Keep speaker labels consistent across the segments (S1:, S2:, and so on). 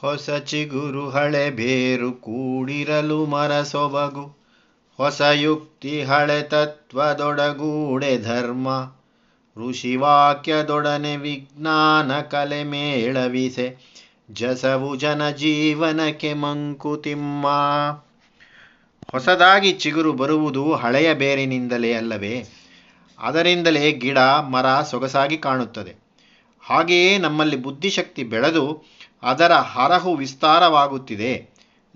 S1: ಹೊಸ ಚಿಗುರು ಹಳೆ ಬೇರು ಕೂಡಿರಲು ಮರ ಸೊಬಗು ಹೊಸ ಯುಕ್ತಿ ಹಳೆ ತತ್ವದೊಡಗೂಡೆ ಧರ್ಮ. ಋಷಿವಾಕ್ಯದೊಡನೆ ವಿಜ್ಞಾನ ಕಲೆ ಮೇಳವಿಸೆ. ಜಸವು ಜನ ಜೀವನಕ್ಕೆ ಮಂಕುತಿಮ್ಮ ಹೊಸದಾಗಿ ಚಿಗುರು ಬರುವುದು ಹಳೆಯ ಬೇರಿನಿಂದಲೇ ಅಲ್ಲವೇ? ಅದರಿಂದಲೇ ಗಿಡ, ಮರ ಸೊಗಸಾಗಿ ಕಾಣುತ್ತದೆ. ಹಾಗೆಯೇ ನಮ್ಮಲ್ಲಿ ಬುದ್ಧಿಶಕ್ತಿ ಬೆಳೆದು ಅದರ ಹರಹು ವಿಸ್ತಾರವಾಗುತ್ತಿದೆ.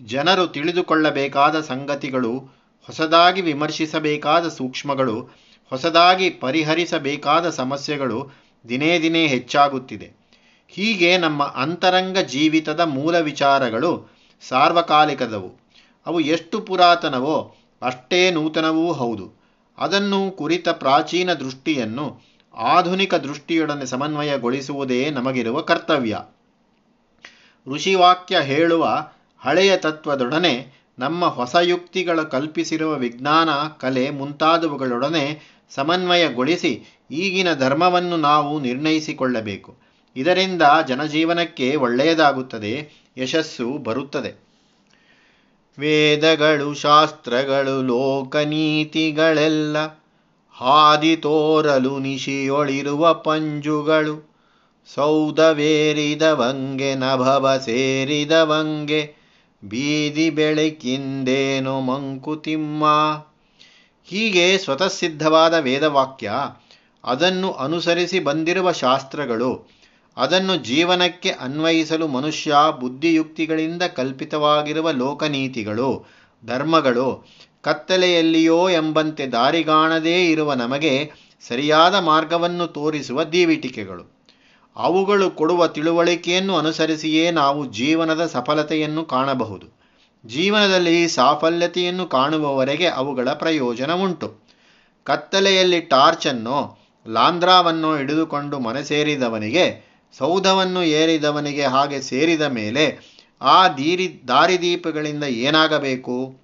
S1: ಜನರು ತಿಳಿದುಕೊಳ್ಳಬೇಕಾದ ಸಂಗತಿಗಳು, ಹೊಸದಾಗಿ ವಿಮರ್ಶಿಸಬೇಕಾದ ಸೂಕ್ಷ್ಮಗಳು, ಹೊಸದಾಗಿ ಪರಿಹರಿಸಬೇಕಾದ ಸಮಸ್ಯೆಗಳು ದಿನೇ ದಿನೇ ಹೆಚ್ಚಾಗುತ್ತಿದೆ. ಹೀಗೆ ನಮ್ಮ ಅಂತರಂಗ ಜೀವಿತದ ಮೂಲ ವಿಚಾರಗಳು ಸಾರ್ವಕಾಲಿಕದವು. ಅವು ಎಷ್ಟು ಪುರಾತನವೋ ಅಷ್ಟೇ ನೂತನವೂ ಹೌದು. ಅದನ್ನು ಕುರಿತ ಪ್ರಾಚೀನ ದೃಷ್ಟಿಯನ್ನು ಆಧುನಿಕ ದೃಷ್ಟಿಯೊಡನೆ ಸಮನ್ವಯಗೊಳಿಸುವುದೇ ನಮಗಿರುವ ಕರ್ತವ್ಯ. ಋಷಿವಾಕ್ಯ ಹೇಳುವ ಹಳೆಯ ತತ್ವದೊಡನೆ ನಮ್ಮ ಹೊಸ ಯುಕ್ತಿಗಳ ಕಲ್ಪಿಸಿರುವ ವಿಜ್ಞಾನ, ಕಲೆ ಮುಂತಾದವುಗಳೊಡನೆ ಸಮನ್ವಯಗೊಳಿಸಿ ಈಗಿನ ಧರ್ಮವನ್ನು ನಾವು ನಿರ್ಣಯಿಸಿಕೊಳ್ಳಬೇಕು. ಇದರಿಂದ ಜನಜೀವನಕ್ಕೆ ಒಳ್ಳೆಯದಾಗುತ್ತದೆ, ಯಶಸ್ಸು ಬರುತ್ತದೆ. ವೇದಗಳು, ಶಾಸ್ತ್ರಗಳು ಲೋಕನೀತಿಗಳೆಲ್ಲ ಹಾದಿ ತೋರಲು ನಿಶಿಯೊಳಿರುವ ಪಂಜುಗಳು. ಸೌದವೇರಿದವಂಗೆ ನಭವ ಸೇರಿದವಂಗೆ ಬೀದಿ ಬೆಳಕಿಂದೇನು ಮಂಕುತಿಮ್ಮ ಹೀಗೆ ಸ್ವತಃಸಿದ್ಧವಾದ ವೇದವಾಕ್ಯ ಅದನ್ನು ಅನುಸರಿಸಿ ಬಂದಿರುವ ಶಾಸ್ತ್ರಗಳು ಅದನ್ನು ಜೀವನಕ್ಕೆ ಅನ್ವಯಿಸಲು ಮನುಷ್ಯ ಬುದ್ಧಿಯುಕ್ತಿಗಳಿಂದ ಕಲ್ಪಿತವಾಗಿರುವ ಲೋಕನೀತಿಗಳು, ಧರ್ಮಗಳು ಕತ್ತಲೆಯಲ್ಲಿಯೋ ಎಂಬಂತೆ ದಾರಿಗಾಣದೇ ಇರುವ ನಮಗೆ ಸರಿಯಾದ ಮಾರ್ಗವನ್ನು ತೋರಿಸುವ ದೀವಿಟಿಕೆಗಳು. ಅವುಗಳು ಕೊಡುವ ತಿಳುವಳಿಕೆಯನ್ನು ಅನುಸರಿಸಿಯೇ ನಾವು ಜೀವನದ ಸಫಲತೆಯನ್ನು ಕಾಣಬಹುದು. ಜೀವನದಲ್ಲಿ ಸಾಫಲ್ಯತೆಯನ್ನು ಕಾಣುವವರೆಗೆ ಅವುಗಳ ಪ್ರಯೋಜನ ಉಂಟು ಕತ್ತಲೆಯಲ್ಲಿ ಟಾರ್ಚನ್ನು ಲಾಂಧ್ರಾವನ್ನು ಹಿಡಿದುಕೊಂಡು ಮನೆ ಸೇರಿದವನಿಗೆ ಸೌಧವನ್ನು ಏರಿದವನಿಗೆ ಹಾಗೆ ಸೇರಿದ ಮೇಲೆ ಆ ದೀರಿ, ದಾರಿದೀಪಗಳಿಂದ ಏನಾಗಬೇಕು?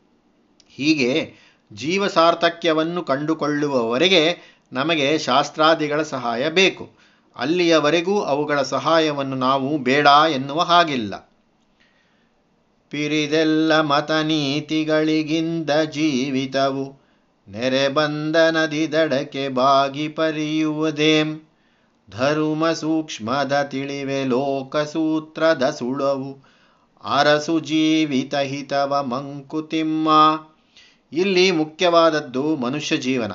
S1: ಹೀಗೆ ಜೀವ ಸಾರ್ಥಕ್ಯವನ್ನು ಕಂಡುಕೊಳ್ಳುವವರೆಗೆ ನಮಗೆ ಶಾಸ್ತ್ರಾದಿಗಳ ಸಹಾಯ ಬೇಕು. ಅಲ್ಲಿಯವರೆಗೂ ಅವುಗಳ ಸಹಾಯವನ್ನು ನಾವು ಬೇಡ ಎನ್ನುವ ಹಾಗಿಲ್ಲ. ಪಿರಿದೆಲ್ಲ ಮತನೀತಿಗಳಿಗಿಂದ ಜೀವಿತವು. ನೆರೆ ಬಂದ ನದಿ ದಡಕ್ಕೆ ಬಾಗಿ ಪರಿಯುವುದೇಂ. ಧರ್ಮ ಸೂಕ್ಷ್ಮದ ತಿಳಿವೆ ಲೋಕಸೂತ್ರದ ಸುಳವು. ಅರಸು ಜೀವಿತ ಹಿತವ ಮಂಕುತಿಮ್ಮ ಇಲ್ಲಿ ಮುಖ್ಯವಾದದ್ದು ಮನುಷ್ಯ ಜೀವನ.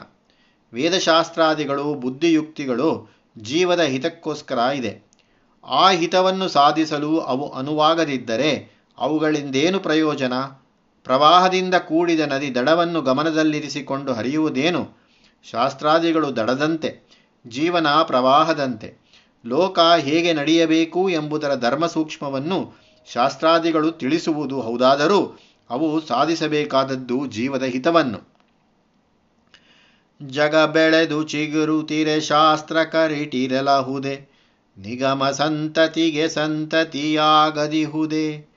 S1: ವೇದಶಾಸ್ತ್ರಾದಿಗಳು, ಬುದ್ಧಿಯುಕ್ತಿಗಳು ಜೀವದ ಹಿತಕ್ಕೋಸ್ಕರ ಇದೆ. ಆ ಹಿತವನ್ನು ಸಾಧಿಸಲು ಅವು ಅನುವಾಗದಿದ್ದರೆ ಅವುಗಳಿಂದೇನು ಪ್ರಯೋಜನ? ಪ್ರವಾಹದಿಂದ ಕೂಡಿದ ನದಿ ದಡವನ್ನು ಗಮನದಲ್ಲಿರಿಸಿಕೊಂಡು ಹರಿಯುವುದೇನು? ಶಾಸ್ತ್ರಾದಿಗಳು ದಡದಂತೆ, ಜೀವನ ಪ್ರವಾಹದಂತೆ. ಲೋಕ ಹೇಗೆ ನಡೆಯಬೇಕು ಎಂಬುದರ ಧರ್ಮ ಸೂಕ್ಷ್ಮವನ್ನು ಶಾಸ್ತ್ರಾದಿಗಳು ತಿಳಿಸುವುದು ಹೌದಾದರೂ ಅವು ಸಾಧಿಸಬೇಕಾದದ್ದು ಜೀವದ ಹಿತವನ್ನು. ಜಗ ಬೆಳೆದು ಚಿಗುರುತಿರೆ ಶಾಸ್ತ್ರ ಕರಿಟಿರಲಹುದೆ. ನಿಗಮ ಸಂತತಿಗೆ ಸಂತತಿಯಾಗದಿಹುದೆ.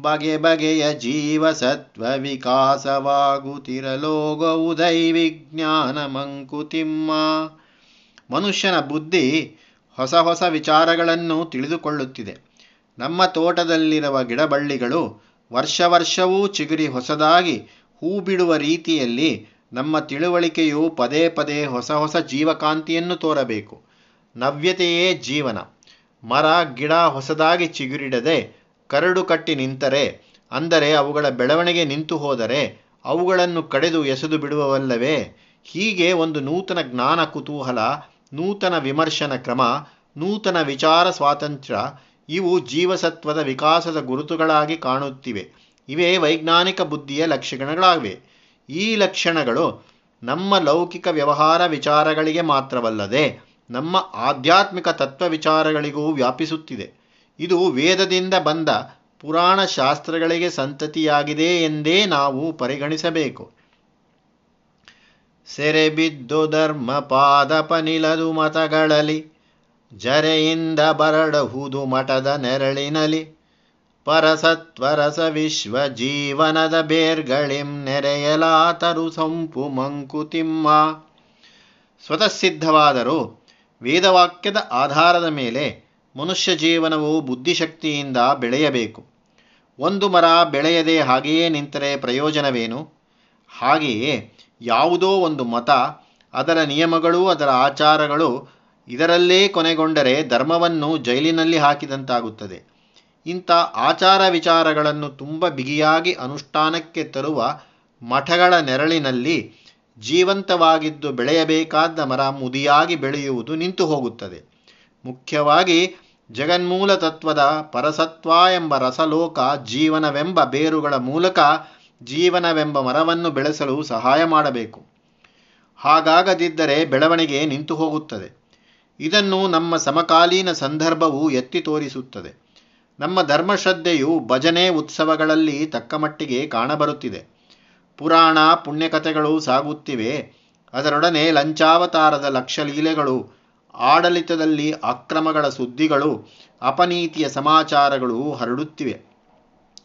S1: ಬಗೆ ಬಗೆಯ ಜೀವ ಸತ್ವ ದೈವಿಜ್ಞಾನ ವಿಜ್ಞಾನ ಮಂಕುತಿಮ್ಮ. ಮನುಷ್ಯನ ಬುದ್ಧಿ ಹೊಸ ಹೊಸ ವಿಚಾರಗಳನ್ನು ತಿಳಿದುಕೊಳ್ಳುತ್ತಿದೆ. ನಮ್ಮ ತೋಟದಲ್ಲಿರುವ ಗಿಡಬಳ್ಳಿಗಳು ವರ್ಷ ವರ್ಷವೂ ಚಿಗುರಿ ಹೊಸದಾಗಿ ಹೂ ಬಿಡುವ ರೀತಿಯಲ್ಲಿ ನಮ್ಮ ತಿಳುವಳಿಕೆಯು ಪದೇ ಪದೇ ಹೊಸ ಹೊಸ ಜೀವಕಾಂತಿಯನ್ನು ತೋರಬೇಕು. ನವ್ಯತೆಯೇ ಜೀವನ. ಮರ, ಗಿಡ ಹೊಸದಾಗಿ ಚಿಗುರಿಡದೆ ಕರಡು ಕಟ್ಟಿ ನಿಂತರೆ, ಅಂದರೆ ಅವುಗಳ ಬೆಳವಣಿಗೆ ನಿಂತು ಹೋದರೆ ಅವುಗಳನ್ನು ಕಡೆದು ಎಸೆದು ಬಿಡುವವಲ್ಲವೇ? ಹೀಗೆ ಒಂದು ನೂತನ ಜ್ಞಾನ ಕುತೂಹಲ, ನೂತನ ವಿಮರ್ಶನ ಕ್ರಮ, ನೂತನ ವಿಚಾರ ಸ್ವಾತಂತ್ರ್ಯ, ಇವು ಜೀವಸತ್ವದ ವಿಕಾಸದ ಗುರುತುಗಳಾಗಿ ಕಾಣುತ್ತಿವೆ. ಇವೇ ವೈಜ್ಞಾನಿಕ ಬುದ್ಧಿಯ ಲಕ್ಷಣಗಳಾಗಿವೆ. ಈ ಲಕ್ಷಣಗಳು ನಮ್ಮ ಲೌಕಿಕ ವ್ಯವಹಾರ ವಿಚಾರಗಳಿಗೆ ಮಾತ್ರವಲ್ಲದೆ ನಮ್ಮ ಆಧ್ಯಾತ್ಮಿಕ ತತ್ವ ವಿಚಾರಗಳಿಗೂ ವ್ಯಾಪಿಸುತ್ತಿದೆ. ಇದು ವೇದದಿಂದ ಬಂದ ಪುರಾಣ ಶಾಸ್ತ್ರಗಳಿಗೆ ಸಂತತಿಯಾಗಿದೆ ಎಂದೇ ನಾವು ಪರಿಗಣಿಸಬೇಕು. ಸೆರೆಬಿದ್ದು ಧರ್ಮ ಮತಗಳಲಿ ಮತಗಳಲ್ಲಿ, ಜರೆಯಿಂದ ಬರಡಹುದು ಮಠದ ನೆರಳಿನಲಿ ಪರಸತ್ವರಸ ವಿಶ್ವ ಜೀವನದ ಬೇರ್ಗಳಿಂ ನೆರೆಯಲಾತರು ಸಂಪು ಮಂಕುತಿಮ್ಮ. ಸ್ವತಃಸಿದ್ಧವಾದರೂ ವೇದವಾಕ್ಯದ ಆಧಾರದ ಮೇಲೆ ಮನುಷ್ಯ ಜೀವನವು ಬುದ್ಧಿಶಕ್ತಿಯಿಂದ ಬೆಳೆಯಬೇಕು. ಒಂದು ಮರ ಬೆಳೆಯದೆ ಹಾಗೆಯೇ ನಿಂತರೆ ಪ್ರಯೋಜನವೇನು? ಹಾಗೆಯೇ ಯಾವುದೋ ಒಂದು ಮತ, ಅದರ ನಿಯಮಗಳು ಅದರ ಆಚಾರಗಳು ಇದರಲ್ಲೇ ಕೊನೆಗೊಂಡರೆ ಧರ್ಮವನ್ನು ಜೈಲಿನಲ್ಲಿ ಹಾಕಿದಂತಾಗುತ್ತದೆ. ಇಂಥ ಆಚಾರ ವಿಚಾರಗಳನ್ನು ತುಂಬ ಬಿಗಿಯಾಗಿ ಅನುಷ್ಠಾನಕ್ಕೆ ತರುವ ಮಠಗಳ ನೆರಳಿನಲ್ಲಿ ಜೀವಂತವಾಗಿದ್ದು ಬೆಳೆಯಬೇಕಾದ ಮರ ಮುದಿಯಾಗಿ ಬೆಳೆಯುವುದು ನಿಂತು ಹೋಗುತ್ತದೆ. ಮುಖ್ಯವಾಗಿ ಜಗನ್ಮೂಲ ತತ್ವದ ಪರಸತ್ವ ಎಂಬ ರಸಲೋಕ ಜೀವನವೆಂಬ ಬೇರುಗಳ ಮೂಲಕ ಜೀವನವೆಂಬ ಮರವನ್ನು ಬೆಳೆಸಲು ಸಹಾಯ ಮಾಡಬೇಕು. ಹಾಗಾಗದಿದ್ದರೆ ಬೆಳವಣಿಗೆ ನಿಂತು ಹೋಗುತ್ತದೆ. ಇದನ್ನು ನಮ್ಮ ಸಮಕಾಲೀನ ಸಂದರ್ಭವು ಎತ್ತಿ ತೋರಿಸುತ್ತದೆ. ನಮ್ಮ ಧರ್ಮಶ್ರದ್ಧೆಯು ಭಜನೆ ಉತ್ಸವಗಳಲ್ಲಿ ತಕ್ಕಮಟ್ಟಿಗೆ ಕಾಣಬರುತ್ತಿದೆ. ಪುರಾಣ ಪುಣ್ಯಕಥೆಗಳು ಸಾಗುತ್ತಿವೆ. ಅದರೊಡನೆ ಲಂಚಾವತಾರದ ಲಕ್ಷಲೀಲೆಗಳು, ಆಡಳಿತದಲ್ಲಿ ಅಕ್ರಮಗಳ ಸುದ್ದಿಗಳು, ಅಪನೀತಿಯ ಸಮಾಚಾರಗಳು ಹರಡುತ್ತಿವೆ.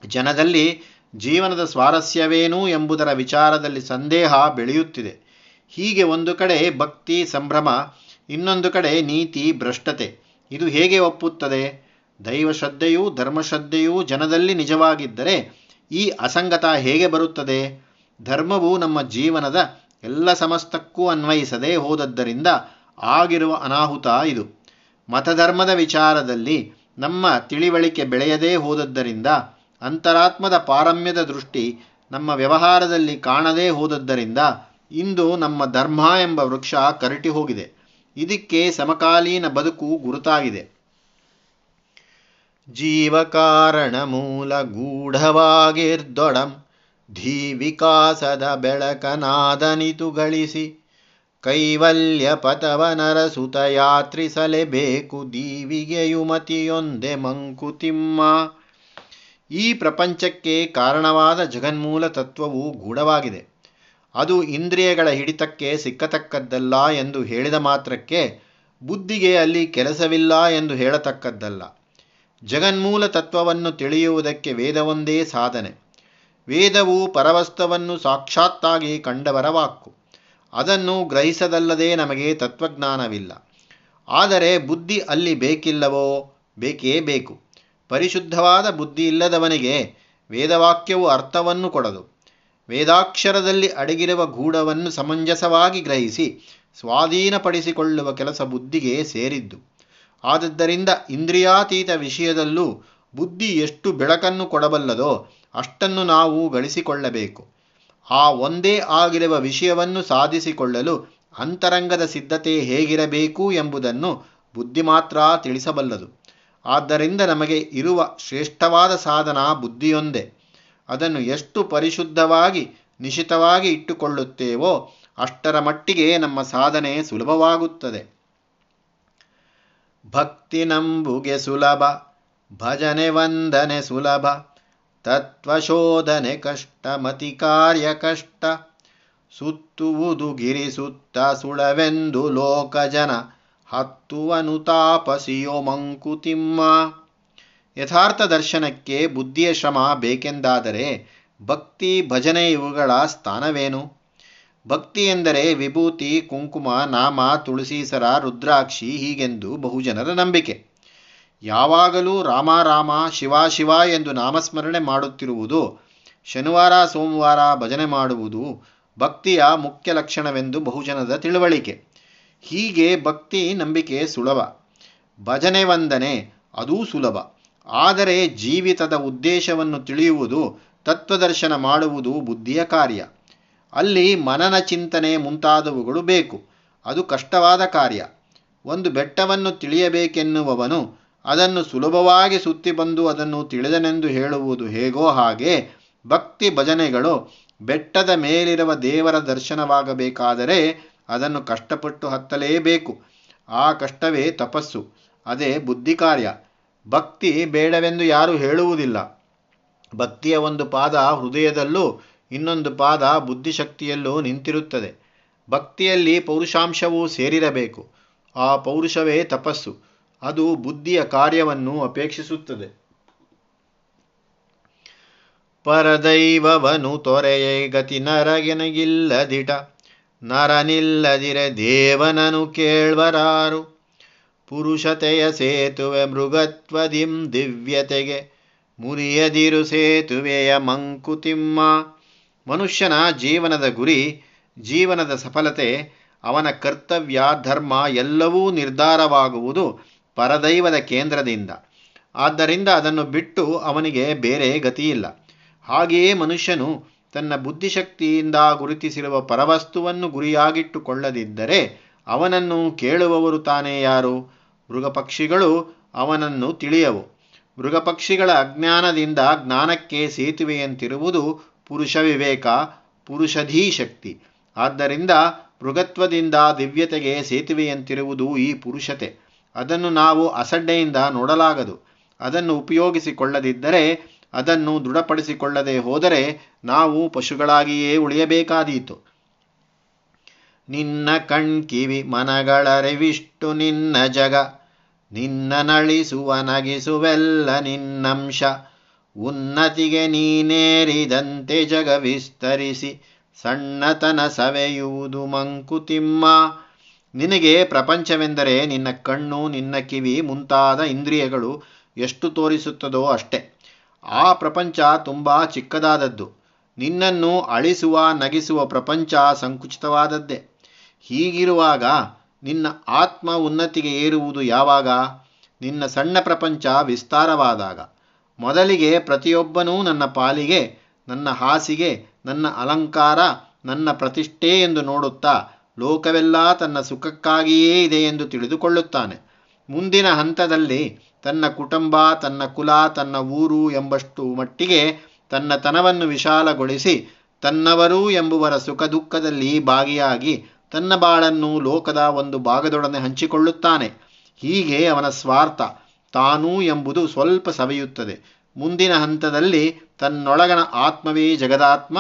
S1: ಜನದಲ್ಲಿ ಜೀವನದ ಸ್ವಾರಸ್ಯವೇನು ಎಂಬುದರ ವಿಚಾರದಲ್ಲಿ ಸಂದೇಹ ಬೆಳೆಯುತ್ತಿದೆ. ಹೀಗೆ ಒಂದು ಕಡೆ ಭಕ್ತಿ ಸಂಭ್ರಮ, ಇನ್ನೊಂದು ಕಡೆ ನೀತಿ ಭ್ರಷ್ಟತೆ. ಇದು ಹೇಗೆ ಒಪ್ಪುತ್ತದೆ? ದೈವಶ್ರದ್ಧೆಯೂ ಧರ್ಮಶ್ರದ್ಧೆಯೂ ಜನದಲ್ಲಿ ನಿಜವಾಗಿದ್ದರೆ ಈ ಅಸಂಗತ ಹೇಗೆ ಬರುತ್ತದೆ? ಧರ್ಮವು ನಮ್ಮ ಜೀವನದ ಎಲ್ಲ ಸಮಸ್ತಕ್ಕೂ ಅನ್ವಯಿಸದೆ ಹೋದದ್ದರಿಂದ ಆಗಿರುವ ಅನಾಹುತ ಇದು. ಮತಧರ್ಮದ ವಿಚಾರದಲ್ಲಿ ನಮ್ಮ ತಿಳಿವಳಿಕೆ ಬೆಳೆಯದೇ ಹೋದದ್ದರಿಂದ, ಅಂತರಾತ್ಮದ ಪಾರಮ್ಯದ ದೃಷ್ಟಿ ನಮ್ಮ ವ್ಯವಹಾರದಲ್ಲಿ ಕಾಣದೇ ಹೋದದ್ದರಿಂದ ಇಂದು ನಮ್ಮ ಧರ್ಮ ಎಂಬ ವೃಕ್ಷ ಕರಟಿ ಹೋಗಿದೆ. ಇದಕ್ಕೆ ಸಮಕಾಲೀನ ಬದುಕು ಗುರುತಾಗಿದೆ. ಜೀವಕಾರಣ ಮೂಲ ಗೂಢವಾಗಿರ್ದೊಡಂ ಧೀ ವಿಕಾಸದ ಬೆಳಕನಾದನಿತು ಗಳಿಸಿ ಕೈವಲ್ಯ ಪಥವನರಸುತ ಯಾತ್ರಿಸಲೇಬೇಕು ದೀವಿಗೆಯು ಮತಿಯೊಂದೆ ಮಂಕುತಿಮ್ಮ. ಈ ಪ್ರಪಂಚಕ್ಕೆ ಕಾರಣವಾದ ಜಗನ್ಮೂಲ ತತ್ವವು ಗೂಢವಾಗಿದೆ. ಅದು ಇಂದ್ರಿಯಗಳ ಹಿಡಿತಕ್ಕೆ ಸಿಕ್ಕತಕ್ಕದ್ದಲ್ಲ ಎಂದು ಹೇಳಿದ ಮಾತ್ರಕ್ಕೆ ಬುದ್ಧಿಗೆ ಅಲ್ಲಿ ಕೆಲಸವಿಲ್ಲ ಎಂದು ಹೇಳತಕ್ಕದ್ದಲ್ಲ. ಜಗನ್ಮೂಲ ತತ್ವವನ್ನು ತಿಳಿಯುವುದಕ್ಕೆ ವೇದವೊಂದೇ ಸಾಧನೆ. ವೇದವು ಪರವಸ್ತವನ್ನು ಸಾಕ್ಷಾತ್ತಾಗಿ ಕಂಡವರ ವಾಕ್ಕು. ಅದನ್ನು ಗ್ರಹಿಸದಲ್ಲದೆ ನಮಗೆ ತತ್ವಜ್ಞಾನವಿಲ್ಲ. ಆದರೆ ಬುದ್ಧಿ ಅಲ್ಲಿ ಬೇಕಿಲ್ಲವೋ? ಬೇಕೇ ಬೇಕು. ಪರಿಶುದ್ಧವಾದ ಬುದ್ಧಿ ಇಲ್ಲದವನಿಗೆ ವೇದವಾಕ್ಯವು ಅರ್ಥವನ್ನು ಕೊಡದು. ವೇದಾಕ್ಷರದಲ್ಲಿ ಅಡಗಿರುವ ಗೂಢವನ್ನು ಸಮಂಜಸವಾಗಿ ಗ್ರಹಿಸಿ, ಸ್ವಾಧೀನಪಡಿಸಿಕೊಳ್ಳುವ ಕೆಲಸ ಬುದ್ಧಿಗೆ ಸೇರಿದ್ದು. ಆದದ್ದರಿಂದ ಇಂದ್ರಿಯಾತೀತ ವಿಷಯದಲ್ಲೂ ಬುದ್ಧಿ ಎಷ್ಟು ಬೆಳಕನ್ನು ಕೊಡಬಲ್ಲದೋ ಅಷ್ಟನ್ನು ನಾವು ಗಳಿಸಿಕೊಳ್ಳಬೇಕು. ಆ ಒಂದೇ ಆಗಿರುವ ವಿಷಯವನ್ನು ಸಾಧಿಸಿಕೊಳ್ಳಲು ಅಂತರಂಗದ ಸಿದ್ಧತೆ ಹೇಗಿರಬೇಕು ಎಂಬುದನ್ನು ಬುದ್ಧಿ ಮಾತ್ರ ತಿಳಿಸಬಲ್ಲದು. ಆದ್ದರಿಂದ ನಮಗೆ ಇರುವ ಶ್ರೇಷ್ಠವಾದ ಸಾಧನ ಬುದ್ಧಿಯೊಂದೇ. ಅದನ್ನು ಎಷ್ಟು ಪರಿಶುದ್ಧವಾಗಿ, ನಿಶಿತವಾಗಿ ಇಟ್ಟುಕೊಳ್ಳುತ್ತೇವೋ ಅಷ್ಟರ ಮಟ್ಟಿಗೆ ನಮ್ಮ ಸಾಧನೆ ಸುಲಭವಾಗುತ್ತದೆ. ಭಕ್ತಿ ನಂಬುಗೆ ಸುಲಭ, ಭಜನೆ ವಂದನೆ ಸುಲಭ, ತತ್ವಶೋಧನೆ ಕಷ್ಟ, ಮತಿ ಕಾರ್ಯ ಕಷ್ಟ. ಸುತ್ತುವುದು ಗಿರಿ ಸುತ್ತ, ಸುಳವೆಂದು ಲೋಕಜನ ಹತ್ತುವನು ತಾಪಸಿಯೋ ಮಂಕುತಿಮ್ಮ ಯಥಾರ್ಥ ದರ್ಶನಕ್ಕೆ ಬುದ್ಧಿಯ ಶ್ರಮ ಬೇಕೆಂದಾದರೆ ಭಕ್ತಿ ಭಜನೆ ಇವುಗಳ ಸ್ಥಾನವೇನು? ಭಕ್ತಿ ಎಂದರೆ ವಿಭೂತಿ, ಕುಂಕುಮ, ನಾಮ, ತುಳಸೀಸರ, ರುದ್ರಾಕ್ಷಿ ಹೀಗೆಂದು ಬಹುಜನರ ನಂಬಿಕೆ. ಯಾವಾಗಲೂ ರಾಮ ರಾಮ, ಶಿವ ಶಿವ ಎಂದು ನಾಮಸ್ಮರಣೆ ಮಾಡುತ್ತಿರುವುದು, ಶನಿವಾರ ಸೋಮವಾರ ಭಜನೆ ಮಾಡುವುದು ಭಕ್ತಿಯ ಮುಖ್ಯ ಲಕ್ಷಣವೆಂದು ಬಹುಜನದ ತಿಳುವಳಿಕೆ. ಹೀಗೆ ಭಕ್ತಿ ನಂಬಿಕೆ ಸುಲಭ. ಭಜನೆ ವಂದನೆ ಅದೂ ಸುಲಭ. ಆದರೆ ಜೀವಿತದ ಉದ್ದೇಶವನ್ನು ತಿಳಿಯುವುದು, ತತ್ವದರ್ಶನ ಮಾಡುವುದು ಬುದ್ಧಿಯ ಕಾರ್ಯ. ಅಲ್ಲಿ ಮನನ ಚಿಂತನೆ ಮುಂತಾದವುಗಳು ಬೇಕು. ಅದು ಕಷ್ಟವಾದ ಕಾರ್ಯ. ಒಂದು ಬೆಟ್ಟವನ್ನು ತಿಳಿಯಬೇಕೆನ್ನುವವನು ಅದನ್ನು ಸುಲಭವಾಗಿ ಸುತ್ತಿ ಬಂದು ಅದನ್ನು ತಿಳಿದನೆಂದು ಹೇಳುವುದು ಹೇಗೋ ಹಾಗೆ ಭಕ್ತಿ ಭಜನೆಗಳು ಬೆಟ್ಟದ ಮೇಲಿರುವ ದೇವರ ದರ್ಶನವಾಗಬೇಕಾದರೆ ಅದನ್ನು ಕಷ್ಟಪಟ್ಟು ಹತ್ತಲೇಬೇಕು. ಆ ಕಷ್ಟವೇ ತಪಸ್ಸು. ಅದೇ ಬುದ್ಧಿ ಕಾರ್ಯ. ಭಕ್ತಿ ಬೇಡವೆಂದು ಯಾರೂ ಹೇಳುವುದಿಲ್ಲ. ಭಕ್ತಿಯ ಒಂದು ಪಾದ ಹೃದಯದಲ್ಲೂ ಇನ್ನೊಂದು ಪಾದ ಬುದ್ಧಿಶಕ್ತಿಯಲ್ಲೂ ನಿಂತಿರುತ್ತದೆ. ಭಕ್ತಿಯಲ್ಲಿ ಪೌರುಷಾಂಶವೂ ಸೇರಿರಬೇಕು. ಆ ಪೌರುಷವೇ ತಪಸ್ಸು. ಅದು ಬುದ್ಧಿಯ ಕಾರ್ಯವನ್ನು ಅಪೇಕ್ಷಿಸುತ್ತದೆ. ಪರದೈವವನು ತೊರೆಯೇ ಗತಿ ನರಗೆನಗಿಲ್ಲದಿಟ, ನರನಿಲ್ಲದಿರೆ ದೇವನನು ಕೇಳ್ವರಾರು. ಪುರುಷತೆಯ ಸೇತುವೆ ಮೃಗತ್ವದಿಂ ದಿವ್ಯತೆಗೆ, ಮುರಿಯದಿರು ಸೇತುವೆಯ ಮಂಕುತಿಮ್ಮ. ಮನುಷ್ಯನ ಜೀವನದ ಗುರಿ, ಜೀವನದ ಸಫಲತೆ, ಅವನ ಕರ್ತವ್ಯ, ಧರ್ಮ ಎಲ್ಲವೂ ನಿರ್ಧಾರವಾಗುವುದು ಪರದೈವದ ಕೇಂದ್ರದಿಂದ. ಆದ್ದರಿಂದ ಅದನ್ನು ಬಿಟ್ಟು ಅವನಿಗೆ ಬೇರೆ ಗತಿಯಿಲ್ಲ. ಹಾಗೆಯೇ ಮನುಷ್ಯನು ತನ್ನ ಬುದ್ಧಿಶಕ್ತಿಯಿಂದ ಗುರುತಿಸಿರುವ ಪರವಸ್ತುವನ್ನು ಗುರಿಯಾಗಿಟ್ಟುಕೊಳ್ಳದಿದ್ದರೆ ಅವನನ್ನು ಕೇಳುವವರು ತಾನೇ ಯಾರು? ಮೃಗಪಕ್ಷಿಗಳು ಅವನನ್ನು ತಿಳಿಯವು. ಮೃಗಪಕ್ಷಿಗಳ ಅಜ್ಞಾನದಿಂದ ಜ್ಞಾನಕ್ಕೆ ಸೇತುವೆಯಂತಿರುವುದು ಪುರುಷ ವಿವೇಕ ಪುರುಷಧೀಶಕ್ತಿ ಆದ್ದರಿಂದ ಮೃಗತ್ವದಿಂದ ದಿವ್ಯತೆಗೆ ಸೇತುವೆಯಂತಿರುವುದು ಈ ಪುರುಷತೆ. ಅದನ್ನು ನಾವು ಅಸಡ್ಡೆಯಿಂದ ನೋಡಲಾಗದು. ಅದನ್ನು ಉಪಯೋಗಿಸಿಕೊಳ್ಳದಿದ್ದರೆ, ಅದನ್ನು ದೃಢಪಡಿಸಿಕೊಳ್ಳದೆ ಹೋದರೆ ನಾವು ಪಶುಗಳಾಗಿಯೇ ಉಳಿಯಬೇಕಾದೀತು. ನಿನ್ನ ಕಣ್ಕಿವಿ ಮನಗಳರಿವಿಷ್ಟು ನಿನ್ನ ಜಗ. ನಿನ್ನ ನಳಿಸುವ ನಗಿಸುವೆಲ್ಲ ನಿನ್ನಂಶ. ಉನ್ನತಿಗೆ ನೀನೇರಿದಂತೆ ಜಗ ವಿಸ್ತರಿಸಿ ಸಣ್ಣತನ ಸವೆಯುವುದು ಮಂಕುತಿಮ್ಮ. ನಿನಗೆ ಪ್ರಪಂಚವೆಂದರೆ ನಿನ್ನ ಕಣ್ಣು, ನಿನ್ನ ಕಿವಿ, ಮುಂತಾದ ಇಂದ್ರಿಯಗಳು ಎಷ್ಟು ತೋರಿಸುತ್ತದೋ ಅಷ್ಟೆ. ಆ ಪ್ರಪಂಚ ತುಂಬ ಚಿಕ್ಕದಾದದ್ದು. ನಿನ್ನನ್ನು ಅಳಿಸುವ, ನಗಿಸುವ ಪ್ರಪಂಚ ಸಂಕುಚಿತವಾದದ್ದೇ. ಹೀಗಿರುವಾಗ ನಿನ್ನ ಆತ್ಮ ಉನ್ನತಿಗೆ ಏರುವುದು ಯಾವಾಗ? ನಿನ್ನ ಸಣ್ಣ ಪ್ರಪಂಚ ವಿಸ್ತಾರವಾದಾಗ. ಮೊದಲಿಗೆ ಪ್ರತಿಯೊಬ್ಬನೂ ನನ್ನ ಪಾಲಿಗೆ, ನನ್ನ ಹಾಸಿಗೆ, ನನ್ನ ಅಲಂಕಾರ, ನನ್ನ ಪ್ರತಿಷ್ಠೆ ಎಂದು ನೋಡುತ್ತಾ ಲೋಕವೆಲ್ಲ ತನ್ನ ಸುಖಕ್ಕಾಗಿಯೇ ಇದೆ ಎಂದು ತಿಳಿದುಕೊಳ್ಳುತ್ತಾನೆ. ಮುಂದಿನ ಹಂತದಲ್ಲಿ ತನ್ನ ಕುಟುಂಬ, ತನ್ನ ಕುಲ, ತನ್ನ ಊರು ಎಂಬಷ್ಟು ಮಟ್ಟಿಗೆ ತನ್ನ ತನವನ್ನು ವಿಶಾಲಗೊಳಿಸಿ ತನ್ನವರು ಎಂಬುವರ ಸುಖ ದುಃಖದಲ್ಲಿ ಭಾಗಿಯಾಗಿ ತನ್ನ ಬಾಳನ್ನು ಲೋಕದ ಒಂದು ಭಾಗದೊಡನೆ ಹಂಚಿಕೊಳ್ಳುತ್ತಾನೆ. ಹೀಗೆ ಅವನ ಸ್ವಾರ್ಥ. ತಾನೂ ಎಂಬುದು ಸ್ವಲ್ಪ ಸವೆಯುತ್ತದೆ. ಮುಂದಿನ ಹಂತದಲ್ಲಿ ತನ್ನೊಳಗನ ಆತ್ಮವೇ ಜಗದಾತ್ಮ,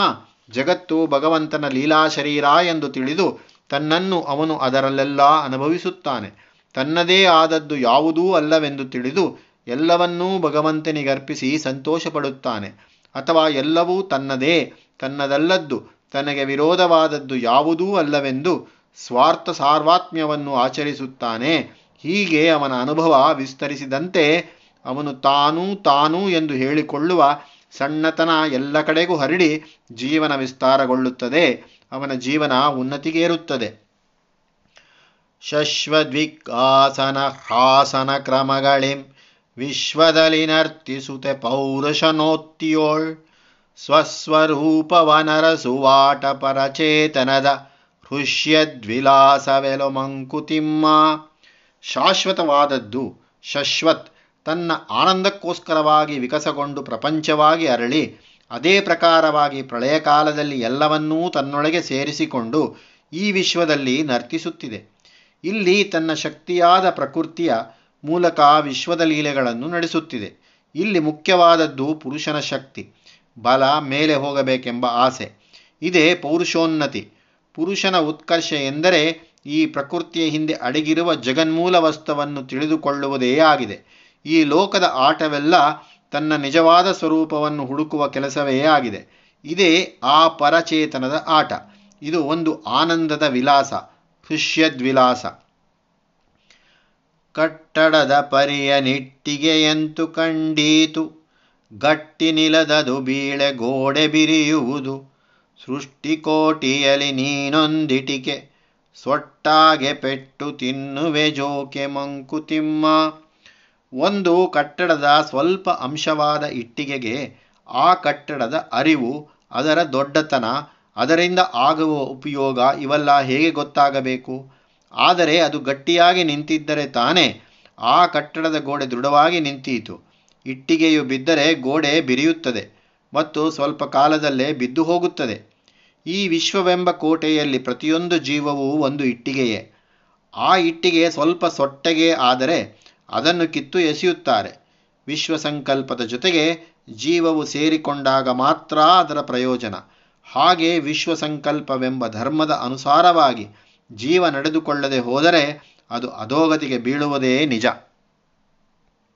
S1: ಜಗತ್ತು ಭಗವಂತನ ಲೀಲಾ ಶರೀರ ಎಂದು ತಿಳಿದು ತನ್ನನ್ನು ಅವನು ಅದರಲ್ಲೆಲ್ಲ ಅನುಭವಿಸುತ್ತಾನೆ. ತನ್ನದೇ ಆದದ್ದು ಯಾವುದೂ ಅಲ್ಲವೆಂದು ತಿಳಿದು ಎಲ್ಲವನ್ನೂ ಭಗವಂತನಿಗರ್ಪಿಸಿ ಸಂತೋಷಪಡುತ್ತಾನೆ. ಅಥವಾ ಎಲ್ಲವೂ ತನ್ನದೇ, ತನ್ನದಲ್ಲದ್ದು, ತನಗೆ ವಿರೋಧವಾದದ್ದು ಯಾವುದೂ ಅಲ್ಲವೆಂದು ಸ್ವಾರ್ಥ ಸಾರ್ವಾತ್ಮ್ಯವನ್ನು ಆಚರಿಸುತ್ತಾನೆ. ಹೀಗೆ ಅವನ ಅನುಭವ ವಿಸ್ತರಿಸಿದಂತೆ ಅವನು ತಾನೂ ತಾನೂ ಎಂದು ಹೇಳಿಕೊಳ್ಳುವ ಸಣ್ಣತನ ಎಲ್ಲ ಕಡೆಗೂ ಹರಡಿ ಜೀವನ ವಿಸ್ತಾರಗೊಳ್ಳುತ್ತದೆ. ಅವನ ಜೀವನ ಉನ್ನತಿಗೇರುತ್ತದೆ. ಶಶ್ವದ್ವಿಕಾಸನ ಹಾಸನ ಕ್ರಮಗಳಿಂ ವಿಶ್ವದಲ್ಲಿ ನರ್ತಿಸುತ್ತೆ ಪೌರುಷನೋತ್ತಿಯೋಳ್ ಸ್ವಸ್ವರೂಪವನರಸುವಾಟ ಪರಚೇತನದ ಹೃಷ್ಯದ್ವಿಲಾಸವೆಲೊ ಮಂಕುತಿಮ್ಮ ಶಾಶ್ವತವಾದದ್ದು. ಶಶ್ವತ್ ತನ್ನ ಆನಂದಕ್ಕೋಸ್ಕರವಾಗಿ ವಿಕಸಗೊಂಡು ಪ್ರಪಂಚವಾಗಿ ಅರಳಿ, ಅದೇ ಪ್ರಕಾರವಾಗಿ ಪ್ರಳಯ ಕಾಲದಲ್ಲಿ ಎಲ್ಲವನ್ನೂ ತನ್ನೊಳಗೆ ಸೇರಿಸಿಕೊಂಡು ಈ ವಿಶ್ವದಲ್ಲಿ ನರ್ತಿಸುತ್ತಿದೆ. ಇಲ್ಲಿ ತನ್ನ ಶಕ್ತಿಯಾದ ಪ್ರಕೃತಿಯ ಮೂಲಕ ವಿಶ್ವದ ಲೀಲೆಗಳನ್ನು ನಡೆಸುತ್ತಿದೆ. ಇಲ್ಲಿ ಮುಖ್ಯವಾದದ್ದು ಪುರುಷನ ಶಕ್ತಿ, ಬಲ, ಮೇಲೆ ಹೋಗಬೇಕೆಂಬ ಆಸೆ. ಇದೇ ಪೌರುಷೋನ್ನತಿ. ಪುರುಷನ ಉತ್ಕರ್ಷ ಎಂದರೆ ಈ ಪ್ರಕೃತಿಯ ಹಿಂದೆ ಅಡಗಿರುವ ಜಗನ್ಮೂಲ ವಸ್ತುವನ್ನು ತಿಳಿದುಕೊಳ್ಳುವುದೇ ಆಗಿದೆ. ಈ ಲೋಕದ ಆಟವೆಲ್ಲ ತನ್ನ ನಿಜವಾದ ಸ್ವರೂಪವನ್ನು ಹುಡುಕುವ ಕೆಲಸವೇ ಆಗಿದೆ. ಇದೇ ಆ ಪರಚೇತನದ ಆಟ. ಇದು ಒಂದು ಆನಂದದ ವಿಲಾಸ, ಹೃಷ್ಯದ್ವಿಲಾಸ. ಕಟ್ಟಡದ ಪರಿಯ ನಿಟ್ಟಿಗೆಯಂತು ಕಂಡೀತು. ಗಟ್ಟಿ ನಿಲದದು ಬೀಳೆ ಗೋಡೆ ಬಿರಿಯುವುದು. ಸೃಷ್ಟಿಕೋಟಿಯಲ್ಲಿ ನೀನೊಂದಿಟಿಕೆ. ಸೊಟ್ಟಾಗೆ ಪೆಟ್ಟು ತಿನ್ನುವೆ ಜೋಕೆ ಮಂಕುತಿಮ್ಮ ಒಂದು ಕಟ್ಟಡದ ಸ್ವಲ್ಪ ಅಂಶವಾದ ಇಟ್ಟಿಗೆಗೆ ಆ ಕಟ್ಟಡದ ಅರಿವು, ಅದರ ದೊಡ್ಡತನ, ಅದರಿಂದ ಆಗುವ ಉಪಯೋಗ ಇವೆಲ್ಲ ಹೇಗೆ ಗೊತ್ತಾಗಬೇಕು? ಆದರೆ ಅದು ಗಟ್ಟಿಯಾಗಿ ನಿಂತಿದ್ದರೆ ತಾನೇ ಆ ಕಟ್ಟಡದ ಗೋಡೆ ದೃಢವಾಗಿ ನಿಂತೀತು. ಇಟ್ಟಿಗೆಯು ಬಿದ್ದರೆ ಗೋಡೆ ಬಿರಿಯುತ್ತದೆ ಮತ್ತು ಸ್ವಲ್ಪ ಕಾಲದಲ್ಲೇ ಬಿದ್ದು ಹೋಗುತ್ತದೆ. ಈ ವಿಶ್ವವೆಂಬ ಕೋಟೆಯಲ್ಲಿ ಪ್ರತಿಯೊಂದು ಜೀವವೂ ಒಂದು ಇಟ್ಟಿಗೆಯೇ. ಆ ಇಟ್ಟಿಗೆ ಸ್ವಲ್ಪ ಸೊಟ್ಟಗೆ ಆದರೆ ಅದನ್ನು ಕಿತ್ತು ಎಸೆಯುತ್ತಾರೆ. ವಿಶ್ವ ಸಂಕಲ್ಪದ ಜೊತೆಗೆ ಜೀವವು ಸೇರಿಕೊಂಡಾಗ ಮಾತ್ರ ಅದರ ಪ್ರಯೋಜನ. ಹಾಗೆ ವಿಶ್ವ ಸಂಕಲ್ಪವೆಂಬ ಧರ್ಮದ ಅನುಸಾರವಾಗಿ ಜೀವ ನಡೆದುಕೊಳ್ಳದೆ ಹೋದರೆ ಅದು ಅಧೋಗತಿಗೆ ಬೀಳುವುದೇ ನಿಜ.